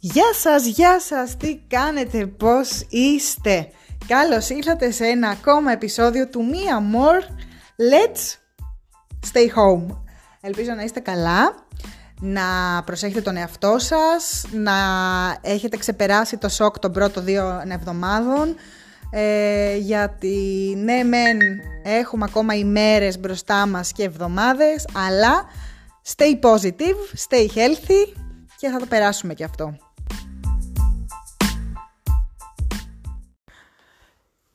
Γεια σας, γεια σας, τι κάνετε, πώς είστε. Καλώς ήρθατε σε ένα ακόμα επεισόδιο του Μία More. Let's Stay Home. Ελπίζω να είστε καλά, να προσέχετε τον εαυτό σας, να έχετε ξεπεράσει το σοκ των πρώτων δύο εβδομάδων. Ε, γιατί ναι μεν έχουμε ακόμα ημέρες μπροστά μας και εβδομάδες αλλά stay positive, stay healthy και θα το περάσουμε και αυτό.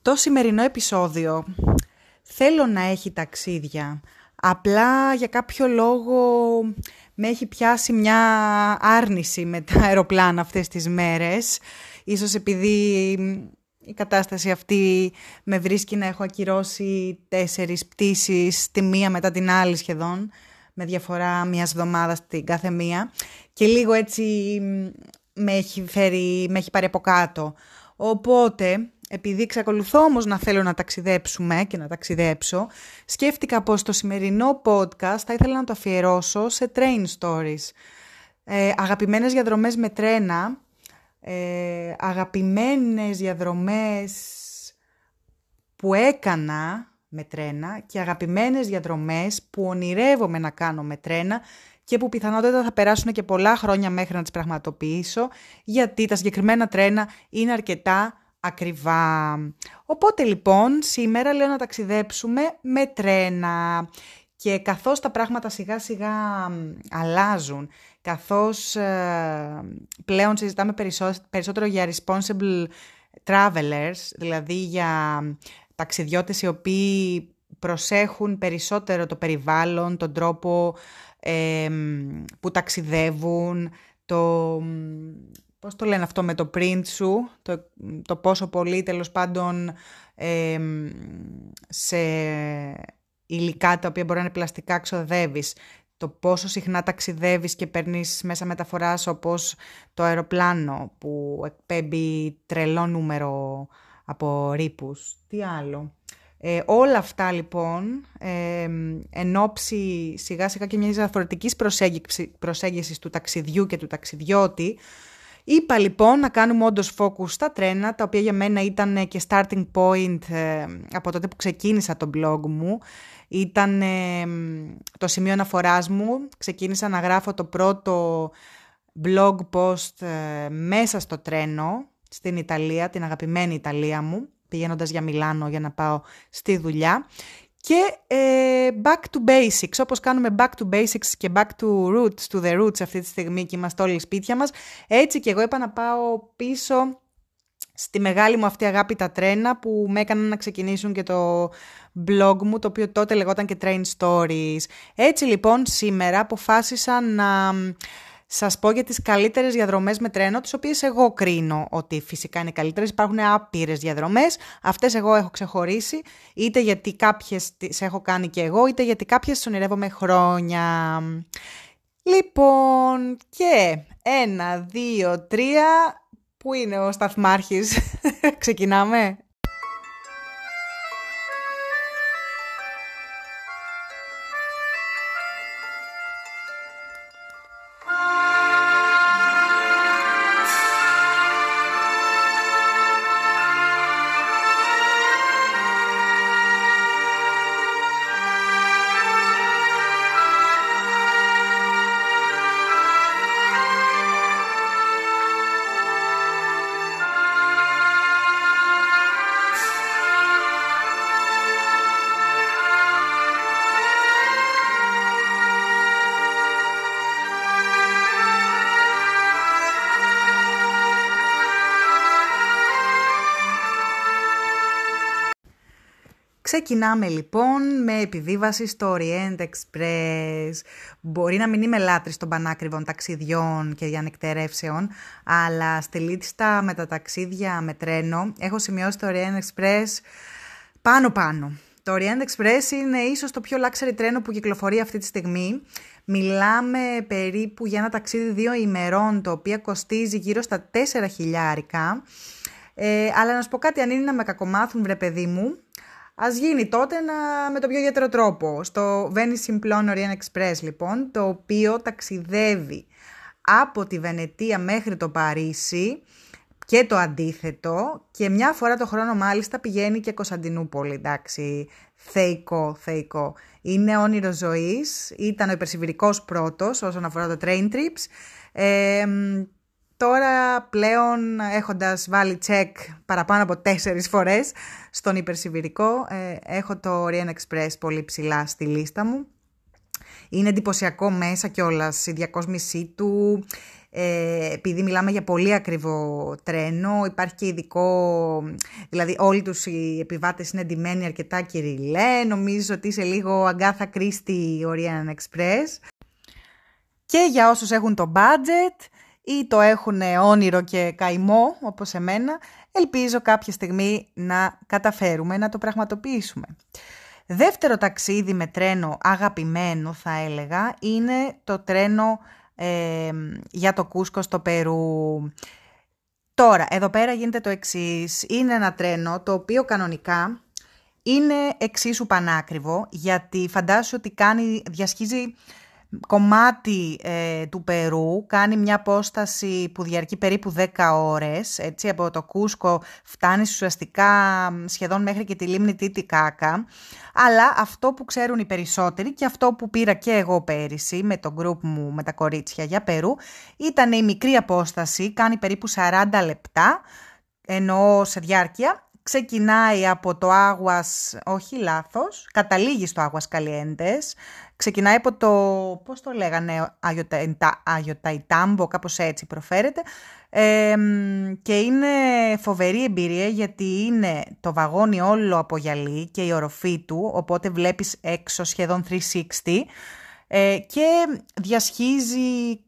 Το σημερινό επεισόδιο θέλω να έχει ταξίδια. Απλά για κάποιο λόγο με έχει πιάσει μια άρνηση με τα αεροπλάνα αυτές τις μέρες. Ίσως επειδή η κατάσταση αυτή με βρίσκει να έχω ακυρώσει τέσσερις πτήσεις, τη μία μετά την άλλη σχεδόν, με διαφορά μιας εβδομάδας την κάθε μία. Και λίγο έτσι με έχει, φέρει, με έχει πάρει από κάτω. Οπότε επειδή εξακολουθώ όμως να θέλω να ταξιδέψουμε και να ταξιδέψω, σκέφτηκα πως το σημερινό podcast θα ήθελα να το αφιερώσω σε train stories. Ε, αγαπημένες διαδρομές με τρένα, ε, αγαπημένες διαδρομές που έκανα με τρένα και αγαπημένες διαδρομές που ονειρεύομαι να κάνω με τρένα και που πιθανότατα θα περάσουν και πολλά χρόνια μέχρι να τις πραγματοποιήσω, γιατί τα συγκεκριμένα τρένα είναι αρκετά ακριβά. Οπότε λοιπόν σήμερα λέω να ταξιδέψουμε με τρένα και καθώς τα πράγματα σιγά σιγά αλλάζουν, καθώς ε, πλέον συζητάμε περισσότερο για responsible travelers, δηλαδή για ταξιδιώτες οι οποίοι προσέχουν περισσότερο το περιβάλλον, τον τρόπο που ταξιδεύουν, το πώς το λένε αυτό με το print σου, το, το πόσο πολύ τέλος πάντων σε υλικά τα οποία μπορεί να είναι πλαστικά ξοδεύεις, το πόσο συχνά ταξιδεύεις και παίρνεις μέσα μεταφοράς όπως το αεροπλάνο που εκπέμπει τρελό νούμερο από ρήπους. Τι άλλο. Ε, όλα αυτά λοιπόν, ε, εν ώψη σιγά σιγά και μιας διαφορετικής προσέγγισης του ταξιδιού και του ταξιδιώτη, Είπα λοιπόν να κάνουμε όντως focus στα τρένα, τα οποία για μένα ήταν και starting point ε, από τότε που ξεκίνησα το blog μου. Ήταν ε, το σημείο αναφοράς μου. Ξεκίνησα να γράφω το πρώτο blog post ε, μέσα στο τρένο στην Ιταλία, την αγαπημένη Ιταλία μου, πηγαίνοντας για Μιλάνο για να πάω στη δουλειά. Και ε, back to basics, όπως κάνουμε back to basics και back to roots, to the roots αυτή τη στιγμή και είμαστε όλοι σπίτια μας, έτσι και εγώ είπα να πάω πίσω στη μεγάλη μου αυτή αγάπη τα τρένα που με έκαναν να ξεκινήσουν και το blog μου, το οποίο τότε λεγόταν και Train Stories. Έτσι λοιπόν σήμερα αποφάσισα να σας πω για τις καλύτερες διαδρομές με τρένο, τις οποίες εγώ κρίνω ότι φυσικά είναι καλύτερες. Υπάρχουν άπειρες διαδρομές, αυτές εγώ έχω ξεχωρίσει, είτε γιατί κάποιες τις έχω κάνει και εγώ, είτε γιατί κάποιες τις ονειρεύομαι χρόνια. Λοιπόν, και ένα, δύο, τρία, πού είναι ο σταθμάρχης, ξεκινάμε. Ξεκινάμε λοιπόν με επιβίβαση στο Orient Express. Μπορεί να μην είμαι λάτρης των πανάκριβων ταξιδιών και διανεκτερεύσεων, αλλά στη λίστα με τα ταξίδια με τρένο έχω σημειώσει το Orient Express πάνω-πάνω. Το Orient Express είναι ίσως το πιο luxury τρένο που κυκλοφορεί αυτή τη στιγμή. Μιλάμε περίπου για ένα ταξίδι δύο ημερών, το οποίο κοστίζει γύρω στα 4 χιλιάρικα. Ε, αλλά να σου πω κάτι, αν είναι να με κακομάθουν βρε παιδί μου, Ας γίνει τότε να, με το πιο ιδιαίτερο τρόπο. Στο Venice Simplon Orient Express λοιπόν, το οποίο ταξιδεύει από τη Βενετία μέχρι το Παρίσι και το αντίθετο και μια φορά το χρόνο μάλιστα πηγαίνει και Κωνσταντινούπολη, εντάξει, θεϊκό, θεϊκό. Είναι όνειρο ζωής, ήταν ο υπερσιβηρικός πρώτος όσον αφορά το train trips. Ε, τώρα πλέον έχοντας βάλει check παραπάνω από τέσσερις φορές στον υπερσιβηρικό, ε, έχω το Orient Express πολύ ψηλά στη λίστα μου. Είναι εντυπωσιακό μέσα κιόλας η διακόσμησή του, ε, επειδή μιλάμε για πολύ ακριβό τρένο, υπάρχει και ειδικό, δηλαδή όλοι τους οι επιβάτες είναι εντυμένοι αρκετά κυριλέ, νομίζω ότι είσαι λίγο αγκάθα κρίστη Orient Express. Και για όσους έχουν το budget ή το έχουν όνειρο και καημό όπως εμένα, ελπίζω κάποια στιγμή να καταφέρουμε να το πραγματοποιήσουμε. Δεύτερο ταξίδι με τρένο αγαπημένο θα έλεγα είναι το τρένο για το Κούσκο στο Περού. Τώρα, εδώ πέρα γίνεται το εξής. Είναι ένα τρένο το οποίο κανονικά είναι εξίσου πανάκριβο γιατί φαντάσου ότι κάνει, διασχίζει κομμάτι ε, του Περού, κάνει μια απόσταση που διαρκεί περίπου 10 ώρες, έτσι, από το Κούσκο φτάνει ουσιαστικά σχεδόν μέχρι και τη λίμνη Κάκα, αλλά αυτό που ξέρουν οι περισσότεροι και αυτό που πήρα και εγώ πέρυσι με το group μου με τα κορίτσια για Περού, ήταν η μικρή απόσταση, κάνει περίπου 40 λεπτά, εννοώ σε διάρκεια, ξεκινάει από το Άγουας, όχι λάθος, καταλήγει στο Άγουας Καλιέντες, ξεκινάει από το, πώς το λέγανε, Αγιοταϊτάμπο, κάπως έτσι προφέρεται, και είναι φοβερή εμπειρία γιατί είναι το βαγόνι όλο από γυαλί και η οροφή του, οπότε βλέπεις έξω σχεδόν 360, ε, και διασχίζει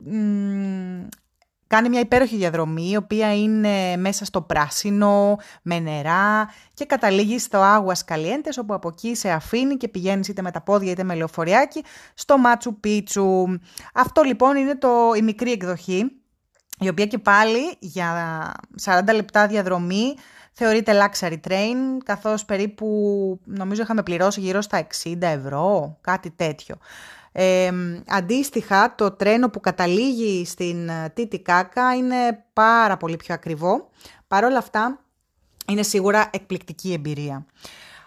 κάνει μια υπέροχη διαδρομή, η οποία είναι μέσα στο πράσινο, με νερά και καταλήγει στο Άγουας Καλιέντες, όπου από εκεί σε αφήνει και πηγαίνεις είτε με τα πόδια είτε με λεωφοριάκι στο Μάτσου Πίτσου. Αυτό λοιπόν είναι το, η μικρή εκδοχή, η οποία και πάλι για 40 λεπτά διαδρομή θεωρείται luxury train, καθώς περίπου νομίζω είχαμε πληρώσει γύρω στα 60 ευρώ, κάτι τέτοιο. Ε, αντίστοιχα, το τρένο που καταλήγει στην Τιτικάκα είναι πάρα πολύ πιο ακριβό. Παρ' όλα αυτά, είναι σίγουρα εκπληκτική εμπειρία.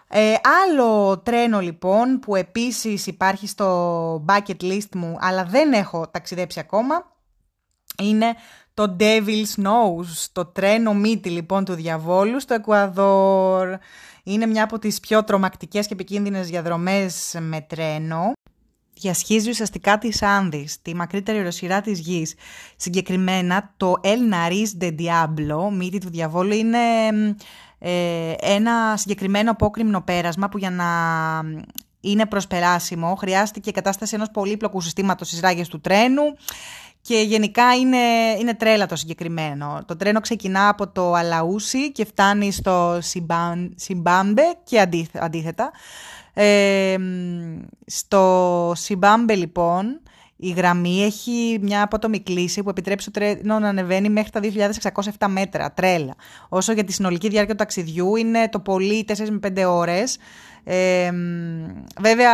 Ε, άλλο τρένο λοιπόν που επίσης υπάρχει στο bucket list μου αλλά δεν έχω ταξιδέψει ακόμα είναι το Devil's Nose, το τρένο μύτη λοιπόν του διαβόλου στο Εκουαδόρ. Είναι μια από τις πιο τρομακτικές και επικίνδυνες διαδρομές με τρένο διασχίζει ουσιαστικά τη Άνδη, τη μακρύτερη οροσυρά της γης. Συγκεκριμένα το El Nariz de Diablo, μύτη του διαβόλου, είναι ε, ένα συγκεκριμένο απόκριμνο πέρασμα που για να είναι προσπεράσιμο χρειάστηκε η κατάσταση ενός πολύπλοκου συστήματος στις ράγες του τρένου και γενικά είναι, είναι τρέλα το συγκεκριμένο. Το τρένο ξεκινά από το Αλαούσι και φτάνει στο Σιμπάμπε και αντίθετα στο Σιμπάμπε λοιπόν η γραμμή έχει μια απότομη κλίση που επιτρέπει το τρένο να ανεβαίνει μέχρι τα 2.607 μέτρα, τρέλα. Όσο για τη συνολική διάρκεια του ταξιδιού είναι το πολύ 4 με 5 ώρες. Βέβαια,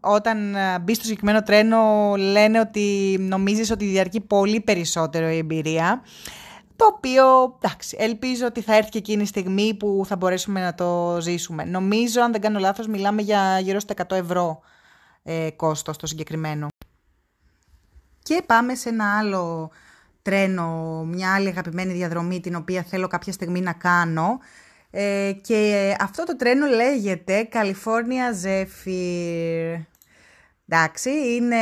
όταν μπει στο συγκεκριμένο τρένο λένε ότι νομίζεις ότι διαρκεί πολύ περισσότερο η εμπειρία. Το οποίο, εντάξει, ελπίζω ότι θα έρθει και εκείνη η στιγμή που θα μπορέσουμε να το ζήσουμε. Νομίζω, αν δεν κάνω λάθος, μιλάμε για γύρω στα 100 ευρώ ε, κόστος το συγκεκριμένο. Και πάμε σε ένα άλλο τρένο, μια άλλη αγαπημένη διαδρομή την οποία θέλω κάποια στιγμή να κάνω. Ε, και αυτό το τρένο λέγεται California Zephyr. Εντάξει, είναι...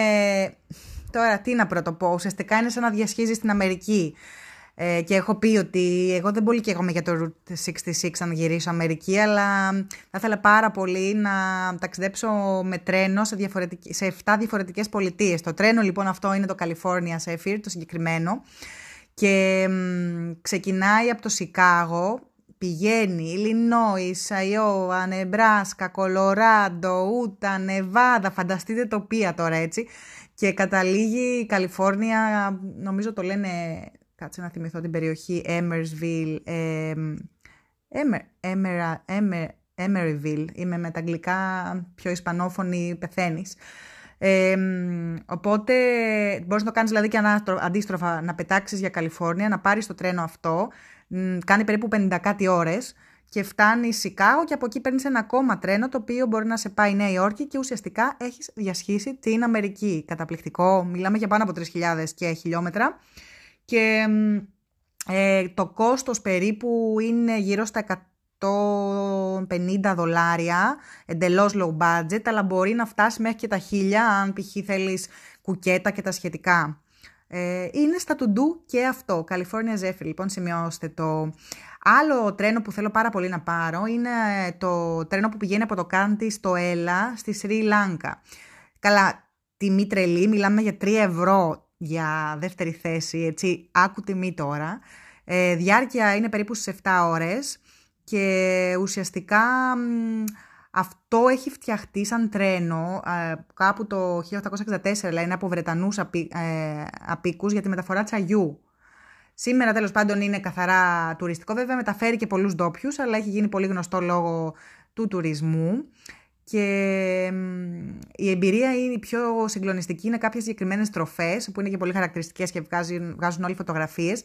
Τώρα τι να πρωτοπώ, ουσιαστικά είναι σαν να διασχίζει στην Αμερική. Ε, και έχω πει ότι εγώ δεν πολύ καίγομαι για το Route 66 αν γυρίσω Αμερική, αλλά θα ήθελα πάρα πολύ να ταξιδέψω με τρένο σε, σε 7 διαφορετικές πολιτείες. Το τρένο λοιπόν αυτό είναι το California Zephyr, το συγκεκριμένο, και ξεκινάει από το Σικάγο, πηγαίνει Ιλινόη, Αϊόβα, Νεμπράσκα, Κολοράντο, Ούτα, Νεβάδα, φανταστείτε τοπία τώρα έτσι, και καταλήγει η Καλιφόρνια, νομίζω το λένε κάτσε να θυμηθώ την περιοχή Emersville, ε, Emer, Emeryville, είμαι με τα αγγλικά πιο ισπανόφωνη πεθαίνεις. Ε, οπότε μπορείς να το κάνεις δηλαδή και αντίστροφα να πετάξεις για Καλιφόρνια, να πάρεις το τρένο αυτό, κάνει περίπου 50 κάτι ώρες και φτάνει Σικάγο και από εκεί παίρνεις ένα ακόμα τρένο το οποίο μπορεί να σε πάει Νέα Υόρκη και ουσιαστικά έχεις διασχίσει την Αμερική. Καταπληκτικό, μιλάμε για πάνω από 3.000 και χιλιόμετρα και ε, το κόστος περίπου είναι γύρω στα 150 δολάρια, εντελώς low budget, αλλά μπορεί να φτάσει μέχρι και τα 1000 αν π.χ. θέλεις κουκέτα και τα σχετικά. Ε, είναι στα to do και αυτό. California Zephyr, λοιπόν, σημειώστε το. Άλλο τρένο που θέλω πάρα πολύ να πάρω είναι το τρένο που πηγαίνει από το Κάντι στο Έλα, στη Σρι Λάνκα. Καλά, τιμή τρελή, μιλάμε για 3 ευρώ για δεύτερη θέση, έτσι, άκου τιμή τώρα. Ε, διάρκεια είναι περίπου στις 7 ώρες και ουσιαστικά αυτό έχει φτιαχτεί σαν τρένο ε, κάπου το 1864, δηλαδή είναι από Βρετανούς απί, ε, απίκους για τη μεταφορά τσαγιού. Σήμερα τέλος πάντων είναι καθαρά τουριστικό, βέβαια μεταφέρει και πολλούς ντόπιους, αλλά έχει γίνει πολύ γνωστό λόγω του τουρισμού. Και η εμπειρία είναι η πιο συγκλονιστική, είναι κάποιες συγκεκριμένες τροφές που είναι και πολύ χαρακτηριστικές και βγάζουν, βγάζουν όλοι φωτογραφίες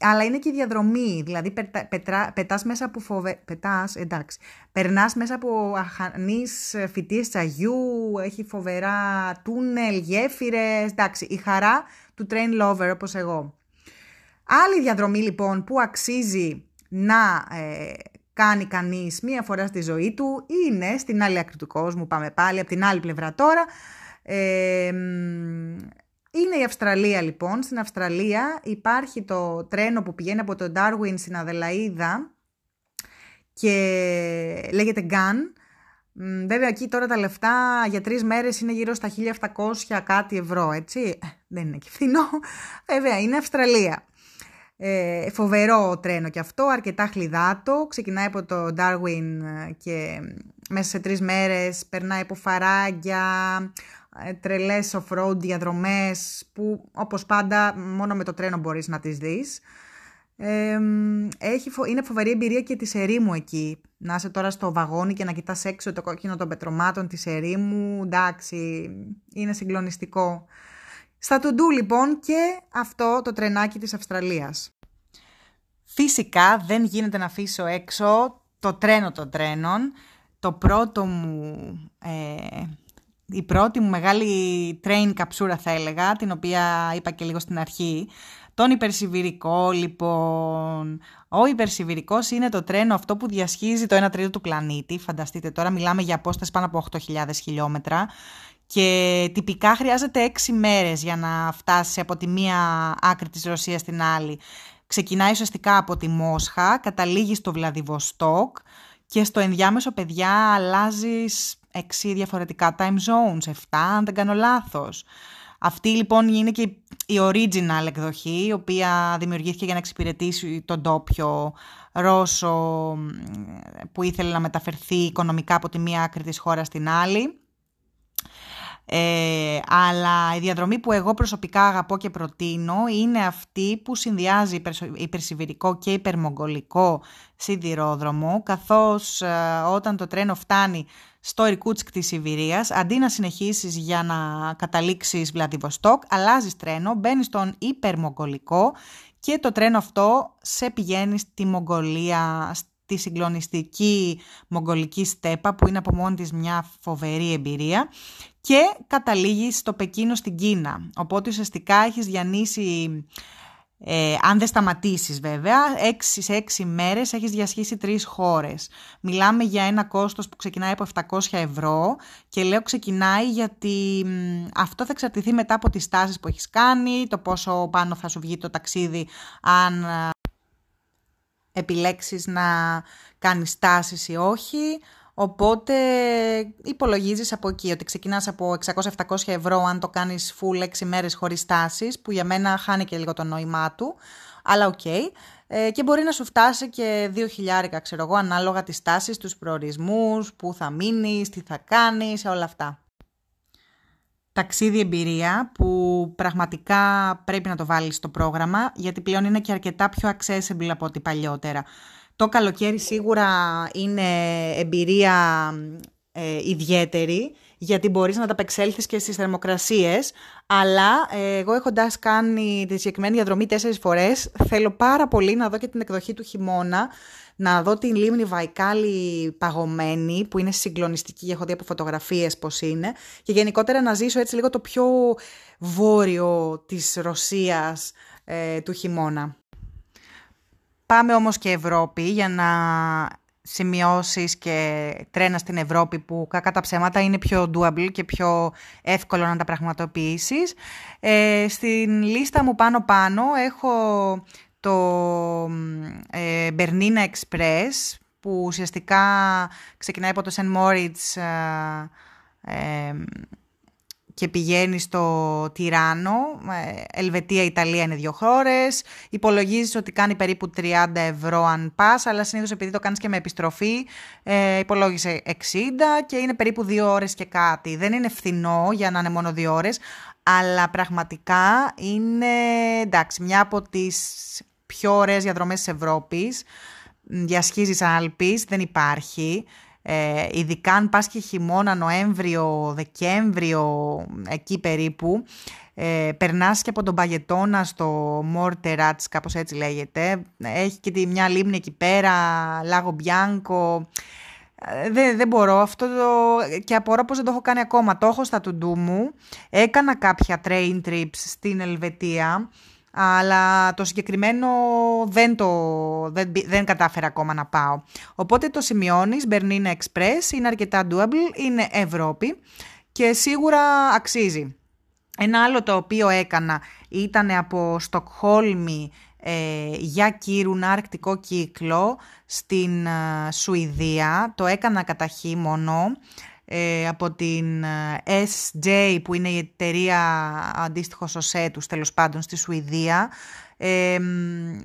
αλλά είναι και η διαδρομή, δηλαδή πετά, πετάς μέσα από φοβε... πετάς, εντάξει, περνάς μέσα από αχανείς φυτίες τσαγιού, έχει φοβερά τούνελ, γέφυρες, εντάξει, η χαρά του train lover όπως εγώ. Άλλη διαδρομή λοιπόν που αξίζει να ε, κάνει κανείς μία φορά στη ζωή του είναι στην άλλη άκρη του κόσμου, πάμε πάλι από την άλλη πλευρά τώρα, ε, είναι η Αυστραλία λοιπόν. Στην Αυστραλία υπάρχει το τρένο που πηγαίνει από το Darwin στην Αδελαίδα και λέγεται GAN. Βέβαια εκεί τώρα τα λεφτά για τρεις μέρες είναι γύρω στα 1700 κάτι ευρώ, έτσι. Ε, δεν είναι και φθηνό. Βέβαια είναι Αυστραλία. Ε, φοβερό τρένο και αυτό, αρκετά χλιδάτο. Ξεκινάει από το Darwin και μέσα σε τρεις μέρες περνάει από φαράγγια, ε, τρελές off-road διαδρομές που όπως πάντα μόνο με το τρένο μπορείς να τις δεις. Ε, έχει, είναι φοβερή εμπειρία και της ερήμου εκεί. Να είσαι τώρα στο βαγόνι και να κοιτάς έξω το κόκκινο των πετρωμάτων της ερήμου. Εντάξει, είναι συγκλονιστικό. Στα τουντού λοιπόν και αυτό το τρενάκι της Αυστραλίας. Φυσικά δεν γίνεται να αφήσω έξω το τρένο των τρένων. Το πρώτο μου ε, η πρώτη μου μεγάλη train καψούρα θα έλεγα, την οποία είπα και λίγο στην αρχή. Τον υπερσιβηρικό λοιπόν. Ο υπερσιβηρικός είναι το τρένο αυτό που διασχίζει το 1 τρίτο του πλανήτη. Φανταστείτε τώρα μιλάμε για απόσταση πάνω από 8.000 χιλιόμετρα και τυπικά χρειάζεται 6 μέρες για να φτάσει από τη μία άκρη της Ρωσίας στην άλλη. Ξεκινάει ουσιαστικά από τη Μόσχα, καταλήγει στο Βλαδιβοστόκ και στο ενδιάμεσο παιδιά αλλάζεις έξι διαφορετικά time zones, 7 αν δεν κάνω λάθος. Αυτή λοιπόν είναι και η original εκδοχή, η οποία δημιουργήθηκε για να εξυπηρετήσει τον τόπιο Ρώσο που ήθελε να μεταφερθεί οικονομικά από τη μία άκρη της χώρας στην άλλη. Ε, αλλά η διαδρομή που εγώ προσωπικά αγαπώ και προτείνω είναι αυτή που συνδυάζει υπερσιβηρικό και υπερμογγολικό σιδηρόδρομο καθώς ε, όταν το τρένο φτάνει στο Ιρκούτσκ της Σιβηρίας, αντί να συνεχίσεις για να καταλήξεις Βλαδιβοστόκ, αλλάζεις τρένο, μπαίνεις στον υπερμογγολικό και το τρένο αυτό σε πηγαίνει στη Μογγολία, στη συγκλονιστική μογγολική στέπα που είναι από μόνη της μια φοβερή εμπειρία και καταλήγεις στο Πεκίνο στην Κίνα. Οπότε ουσιαστικά έχεις διανύσει ε, αν δεν σταματήσεις βέβαια, 6 σε 6 μέρες έχεις διασχίσει τρεις χώρες. Μιλάμε για ένα κόστος που ξεκινάει από 700 ευρώ και λέω ξεκινάει γιατί αυτό θα εξαρτηθεί μετά από τις στάσεις που έχεις κάνει, το πόσο πάνω θα σου βγει το ταξίδι αν ε, επιλέξεις να κάνεις στάσεις ή όχι. Οπότε υπολογίζεις από εκεί ότι ξεκινάς από 600-700 ευρώ αν το κάνεις full 6 μέρες χωρίς στάσεις που για μένα χάνει και λίγο το νόημά του αλλά οκ. Ε, και μπορεί να σου φτάσει και 2 χιλιάρικα ξέρω εγώ ανάλογα τις στάσεις, τους προορισμούς, που θα μείνεις, τι θα κάνεις, όλα αυτά. Ταξίδι εμπειρία που πραγματικά πρέπει να το βάλεις στο πρόγραμμα γιατί πλέον είναι και αρκετά πιο accessible από ό,τι παλιότερα. Το καλοκαίρι σίγουρα είναι εμπειρία ε, ιδιαίτερη. γιατί μπορείς να ανταπεξέλθεις και στις θερμοκρασίες, αλλά ε, εγώ έχοντας κάνει τη συγκεκριμένη διαδρομή τέσσερις φορές, θέλω πάρα πολύ να δω και την εκδοχή του χειμώνα, να δω την λίμνη Βαϊκάλη παγωμένη, που είναι συγκλονιστική, έχω δει από φωτογραφίες πώς είναι, και γενικότερα να ζήσω έτσι λίγο το πιο βόρειο της Ρωσίας ε, του χειμώνα. Πάμε όμως και Ευρώπη για να σημειώσεις και τρένας στην Ευρώπη που κακά τα ψέματα είναι πιο doable και πιο εύκολο να τα πραγματοποιήσεις. Ε, στην λίστα μου πάνω-πάνω έχω το ε, Bernina Express που ουσιαστικά ξεκινάει από το St. Moritz ε, και πηγαίνει στο Τυράνο. Ε, Ελβετία, Ιταλία είναι δύο χώρες. Υπολογίζεις ότι κάνει περίπου 30 ευρώ αν πας, αλλά συνήθως επειδή το κάνεις και με επιστροφή, ε, υπολόγισε 60 και είναι περίπου δύο ώρες και κάτι. Δεν είναι φθηνό για να είναι μόνο δύο ώρες, αλλά πραγματικά είναι εντάξει, μια από τις πιο ωραίες διαδρομές της Ευρώπης. Διασχίζεις Άλπης, δεν υπάρχει. Ε, ειδικά αν πας και χειμώνα, Νοέμβριο, Δεκέμβριο, εκεί περίπου, ε, περνάς και από τον Παγετώνα στο Μόρτερατς, κάπως έτσι λέγεται. Έχει και τη, μια λίμνη εκεί πέρα, Λάγο Μπιάνκο. Ε, δεν, δεν μπορώ αυτό το... και απορώ πως δεν το έχω κάνει ακόμα. Το έχω στα τουντού μου. Έκανα κάποια train trips στην Ελβετία αλλά το συγκεκριμένο δεν, το, δεν, δεν κατάφερα ακόμα να πάω. Οπότε το σημειώνεις, Bernina Express, είναι αρκετά doable, είναι Ευρώπη και σίγουρα αξίζει. Ένα άλλο το οποίο έκανα ήταν από Στοκχόλμη ε, για Κύρουνα, αρκτικό κύκλο, στην ε, Σουηδία. Το έκανα κατά χείμωνο. Ε, από την ε, SJ που είναι η εταιρεία αντίστοιχο σωσέ τους τέλος πάντων στη Σουηδία ε,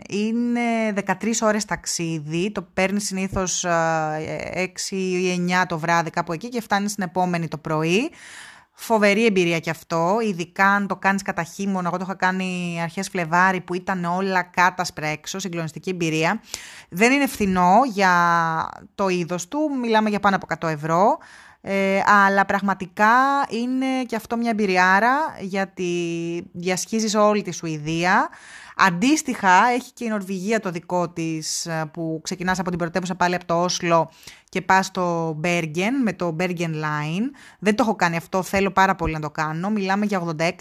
είναι 13 ώρες ταξίδι, το παίρνει συνήθως 6 ή 9 το βράδυ κάπου εκεί και φτάνει στην επόμενη το πρωί. Φοβερή εμπειρία κι αυτό, ειδικά αν το κάνεις κατά χείμωνα, εγώ το είχα κάνει αρχές Φλεβάρι που ήταν όλα κάτασπρα έξω, συγκλονιστική εμπειρία. Δεν είναι φθηνό για το είδος του, μιλάμε για πάνω από 100 ευρώ. Ε, αλλά πραγματικά είναι και αυτό μια εμπειριάρα γιατί διασχίζεις όλη τη Σουηδία. Αντίστοιχα έχει και η Νορβηγία το δικό της ε, που ξεκινάς από την πρωτεύουσα πάλι από το Όσλο και πας στο Μπέργεν με το Bergen Line. Δεν το έχω κάνει αυτό, θέλω πάρα πολύ να το κάνω. Μιλάμε για 86,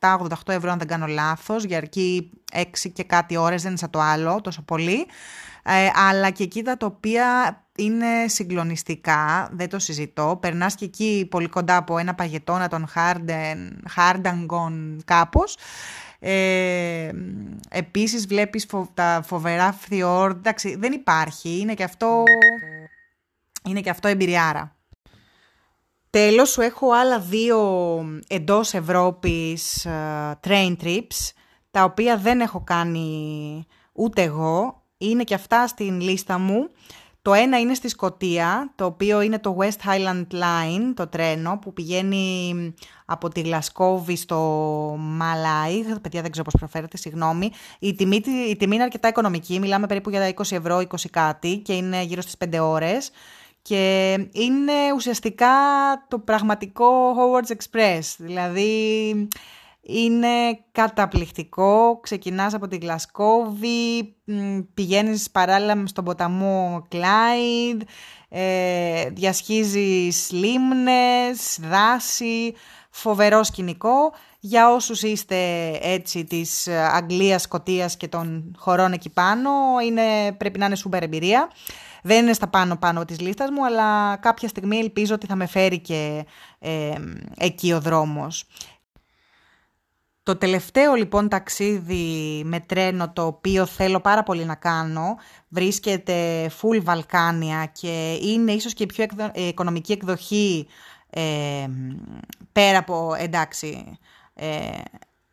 87, 88 ευρώ αν δεν κάνω λάθος, για αρκεί 6 και κάτι ώρες, δεν είναι σαν το άλλο τόσο πολύ. Ε, αλλά και εκεί τα τοπία είναι συγκλονιστικά, δεν το συζητώ. Περνάς και εκεί πολύ κοντά από ένα παγετώνα των Χάρντεν, Χάρνταγκον κάπως. Ε, επίσης βλέπεις τα φοβερά φθιόρ, εντάξει δεν υπάρχει, είναι και αυτό, είναι και αυτό εμπειριάρα. Τέλος σου έχω άλλα δύο εντός Ευρώπης uh, train trips, τα οποία δεν έχω κάνει ούτε εγώ, είναι και αυτά στην λίστα μου. Το ένα είναι στη Σκοτία, το οποίο είναι το West Highland Line, το τρένο που πηγαίνει από τη Γλασκόβη στο Μαλάι. Παιδιά δεν ξέρω πώς προφέρετε, συγγνώμη. Η τιμή, η τιμή είναι αρκετά οικονομική, μιλάμε περίπου για 20 ευρώ, 20 κάτι και είναι γύρω στις 5 ώρες. Και είναι ουσιαστικά το πραγματικό Howard's Express, δηλαδή είναι καταπληκτικό. Ξεκινάς από τη Γλασκόβη, πηγαίνεις παράλληλα στον ποταμό Κλάιντ, ε, διασχίζεις λίμνες, δάση, φοβερό σκηνικό. Για όσους είστε έτσι της Αγγλίας, Σκοτίας και των χωρών εκεί πάνω, είναι, πρέπει να είναι σούπερ εμπειρία. Δεν είναι στα πάνω-πάνω της λίστας μου, αλλά κάποια στιγμή ελπίζω ότι θα με φέρει και ε, εκεί ο δρόμος. Το τελευταίο λοιπόν ταξίδι με τρένο το οποίο θέλω πάρα πολύ να κάνω βρίσκεται full Βαλκάνια και είναι ίσως και η πιο ε, οικονομική εκδοχή ε, πέρα από εντάξει ε,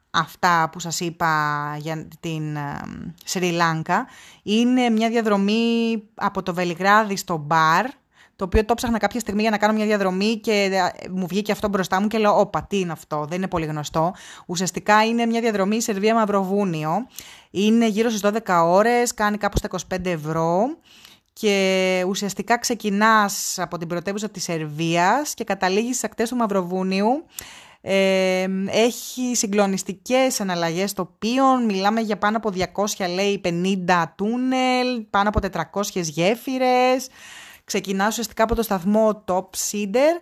αυτά που σας είπα για την ε, Σρι Λάνκα. Είναι μια διαδρομή από το Βελιγράδι στο Μπαρ το οποίο το ψάχνα κάποια στιγμή για να κάνω μια διαδρομή και ε, μου βγήκε αυτό μπροστά μου και λέω «Όπα, τι είναι αυτό, δεν είναι πολύ γνωστό». Ουσιαστικά είναι μια διαδρομή Σερβία Μαυροβούνιο. Είναι γύρω στις 12 ώρες, κάνει κάπου στα 25 ευρώ και ουσιαστικά ξεκινάς από την πρωτεύουσα της Σερβίας και καταλήγεις στις ακτές του Μαυροβούνιου. Ε, έχει συγκλονιστικές αναλλαγές τοπίων, μιλάμε για πάνω από 200 λέει 50 τούνελ, πάνω από 400 γέφυρες. Ξεκινάς ουσιαστικά από το σταθμό Top Cedar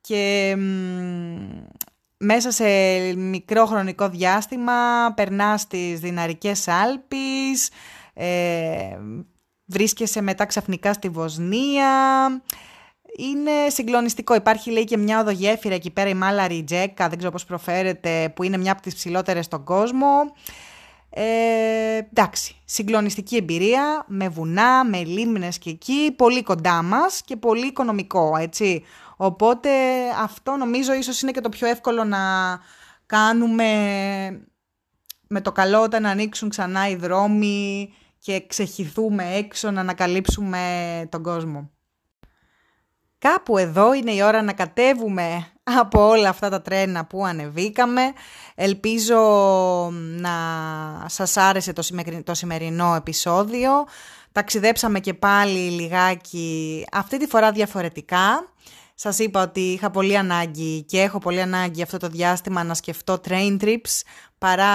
και μέσα σε μικρό χρονικό διάστημα περνάς στις Δυναρικές Άλπεις, ε, βρίσκεσαι μετά ξαφνικά στη Βοσνία. Είναι συγκλονιστικό. Υπάρχει λέει και μια οδογέφυρα εκεί πέρα, η Μάλαρη Τζέκα, δεν ξέρω πώς προφέρεται, που είναι μια από τις ψηλότερες στον κόσμο. Ε, εντάξει, συγκλονιστική εμπειρία, με βουνά, με λίμνες και εκεί, πολύ κοντά μας και πολύ οικονομικό, έτσι. Οπότε αυτό νομίζω ίσως είναι και το πιο εύκολο να κάνουμε με το καλό όταν ανοίξουν ξανά οι δρόμοι και ξεχυθούμε έξω να ανακαλύψουμε τον κόσμο. Κάπου εδώ είναι η ώρα να κατέβουμε από όλα αυτά τα τρένα που ανεβήκαμε. Ελπίζω να σας άρεσε το σημερινό επεισόδιο. Ταξιδέψαμε και πάλι λιγάκι, αυτή τη φορά διαφορετικά. Σας είπα ότι είχα πολύ ανάγκη και έχω πολύ ανάγκη αυτό το διάστημα να σκεφτώ train trips παρά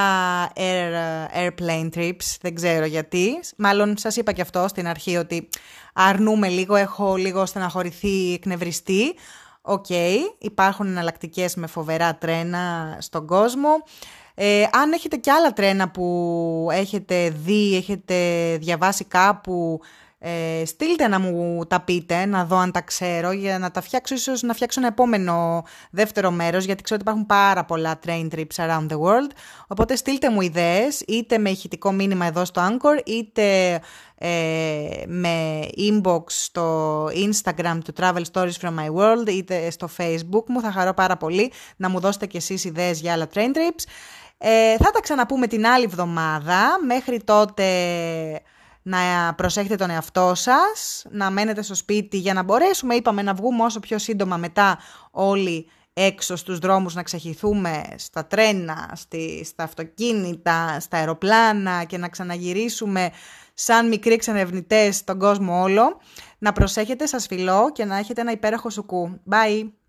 air, airplane trips, δεν ξέρω γιατί. Μάλλον σας είπα και αυτό στην αρχή ότι αρνούμε λίγο, έχω λίγο στεναχωρηθεί, εκνευριστεί. Οκ, okay, υπάρχουν εναλλακτικές με φοβερά τρένα στον κόσμο. Ε, αν έχετε και άλλα τρένα που έχετε δει, έχετε διαβάσει κάπου, ε, στείλτε να μου τα πείτε, να δω αν τα ξέρω, για να τα φτιάξω, ίσως να φτιάξω ένα επόμενο δεύτερο μέρος, γιατί ξέρω ότι υπάρχουν πάρα πολλά train trips around the world. Οπότε στείλτε μου ιδέες, είτε με ηχητικό μήνυμα εδώ στο Anchor, είτε ε, με inbox στο Instagram του Travel Stories from My World, είτε στο Facebook μου. Θα χαρώ πάρα πολύ να μου δώσετε κι εσείς ιδέες για άλλα train trips. Ε, θα τα ξαναπούμε την άλλη εβδομάδα. Μέχρι τότε να προσέχετε τον εαυτό σας, να μένετε στο σπίτι για να μπορέσουμε, είπαμε, να βγούμε όσο πιο σύντομα μετά όλοι έξω στους δρόμους να ξεχυθούμε στα τρένα, στη, στα αυτοκίνητα, στα αεροπλάνα και να ξαναγυρίσουμε σαν μικροί εξανευνητές στον κόσμο όλο. Να προσέχετε, σας φιλώ και να έχετε ένα υπέροχο σουκού. Bye!